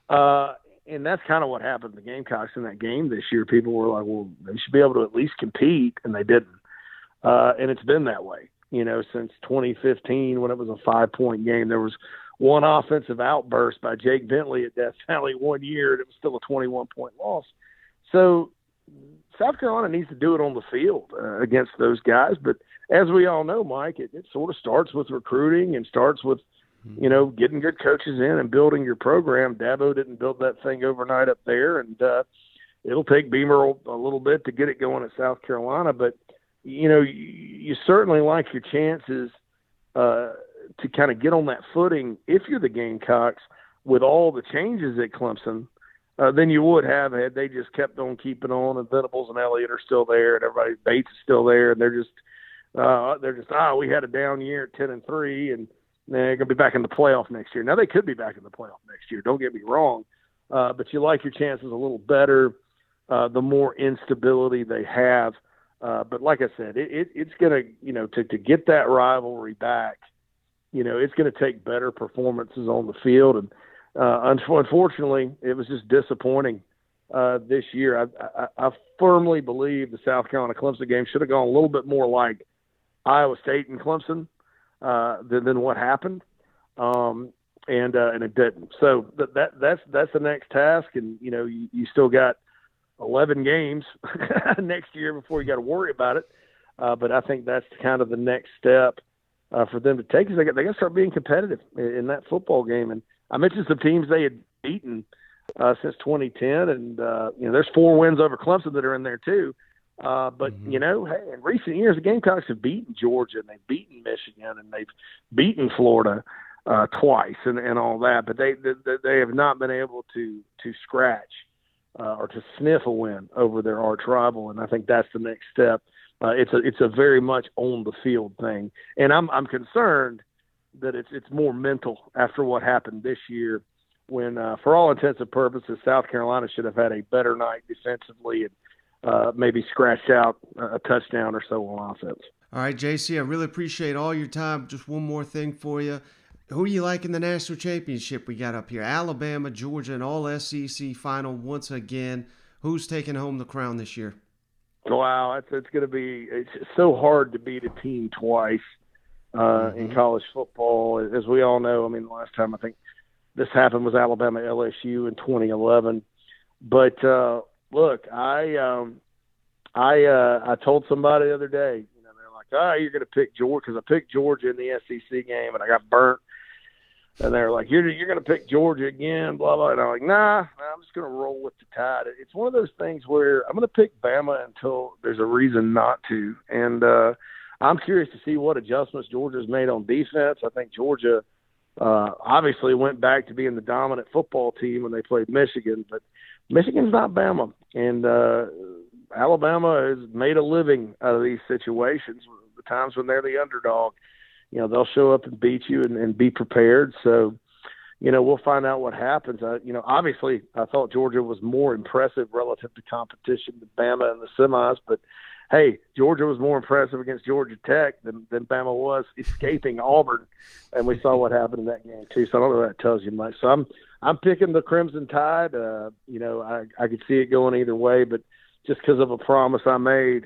Uh, and that's kind of what happened to the Gamecocks in that game this year. People were like, well, they should be able to at least compete, and they didn't. Uh, and it's been that way, you know, since 2015 when it was a five point game. There was one offensive outburst by Jake Bentley at Death Valley one year, and it was still a 21 point loss. So South Carolina needs to do it on the field uh, against those guys. But as we all know, Mike, it, it sort of starts with recruiting and starts with you know, getting good coaches in and building your program. Dabo didn't build that thing overnight up there, and uh, it'll take Beamer a little bit to get it going at South Carolina. But you know, you, you certainly like your chances uh, to kind of get on that footing if you're the Gamecocks with all the changes at Clemson. Uh, than you would have had they just kept on keeping on, and Venables and Elliott are still there, and everybody Bates is still there, and they're just uh, they're just ah, we had a down year at ten and three, and they're going to be back in the playoff next year. Now they could be back in the playoff next year. Don't get me wrong, uh, but you like your chances a little better uh, the more instability they have. Uh, but like I said, it, it, it's going to you know to to get that rivalry back. You know, it's going to take better performances on the field, and uh, unfortunately, it was just disappointing uh, this year. I, I, I firmly believe the South Carolina Clemson game should have gone a little bit more like Iowa State and Clemson uh, than, than what happened, um, and uh, and it didn't. So that, that that's that's the next task, and you know you, you still got 11 games next year before you got to worry about it. Uh, but I think that's kind of the next step uh, for them to take. Is they got they got to start being competitive in, in that football game. And I mentioned some teams they had beaten uh, since 2010, and uh, you know there's four wins over Clemson that are in there too. Uh, but mm-hmm. you know, hey, in recent years, the Gamecocks have beaten Georgia and they've beaten Michigan and they've beaten Florida uh, twice and, and all that. But they, they they have not been able to to scratch uh, or to sniff a win over their arch rival, and I think that's the next step. Uh, it's a it's a very much on the field thing, and I'm I'm concerned that it's it's more mental after what happened this year when, uh, for all intents and purposes, South Carolina should have had a better night defensively and uh, maybe scratch out a touchdown or so on offense. All right, JC, I really appreciate all your time. Just one more thing for you. Who do you like in the national championship we got up here? Alabama, Georgia, and all SEC final once again. Who's taking home the crown this year? Wow, it's, it's going to be it's so hard to beat a team twice uh, mm-hmm. in college football. As we all know, I mean, the last time I think this happened was Alabama LSU in 2011. But uh, look, I um, I uh, I told somebody the other day, you know, they're like, "Oh, you're going to pick Georgia because I picked Georgia in the SEC game and I got burnt." And they're like, "You're you're going to pick Georgia again?" Blah blah. And I'm like, "Nah, I'm just going to roll with the tide." It's one of those things where I'm going to pick Bama until there's a reason not to, and uh, I'm curious to see what adjustments Georgia's made on defense. I think Georgia uh, obviously went back to being the dominant football team when they played Michigan, but Michigan's not Bama, and uh, Alabama has made a living out of these situations. The times when they're the underdog, you know, they'll show up and beat you and, and be prepared. So, you know, we'll find out what happens. Uh, you know, obviously, I thought Georgia was more impressive relative to competition than Bama in the semis, but hey, Georgia was more impressive against Georgia Tech than, than Bama was escaping Auburn, and we saw what happened in that game too. So I don't know that tells you much. So I'm I'm picking the Crimson Tide. Uh, you know, I I could see it going either way, but just because of a promise I made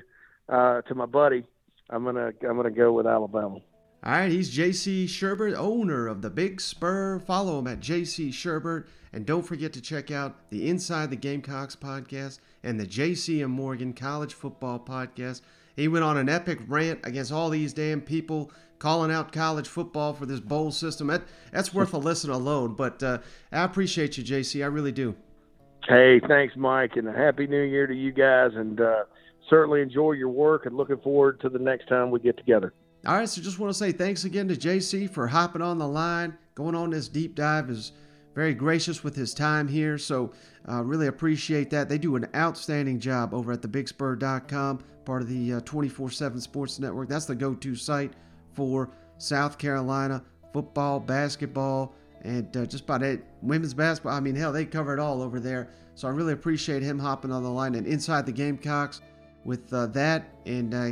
uh, to my buddy, I'm gonna I'm gonna go with Alabama. All right, he's JC Shurburtt, owner of the Big Spur. Follow him at JC Shurburtt. And don't forget to check out the Inside the Gamecocks podcast and the JC and Morgan College Football podcast. He went on an epic rant against all these damn people calling out college football for this bowl system. That, that's worth a listen alone. But uh, I appreciate you, JC. I really do. Hey, thanks, Mike, and a happy new year to you guys. And uh, certainly enjoy your work and looking forward to the next time we get together. All right, so just want to say thanks again to JC for hopping on the line, going on this deep dive. is very gracious with his time here, so uh, really appreciate that. They do an outstanding job over at thebigspur.com, part of the uh, 24 7 Sports Network. That's the go to site for South Carolina football, basketball, and uh, just about it. Women's basketball. I mean, hell, they cover it all over there. So I really appreciate him hopping on the line and inside the Gamecocks with uh, that and uh,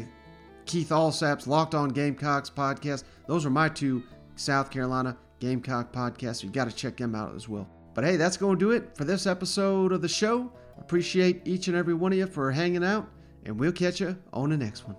Keith Allsap's Locked On Gamecocks podcast. Those are my two South Carolina Gamecock podcasts. You got to check them out as well. But hey, that's going to do it for this episode of the show. Appreciate each and every one of you for hanging out, and we'll catch you on the next one.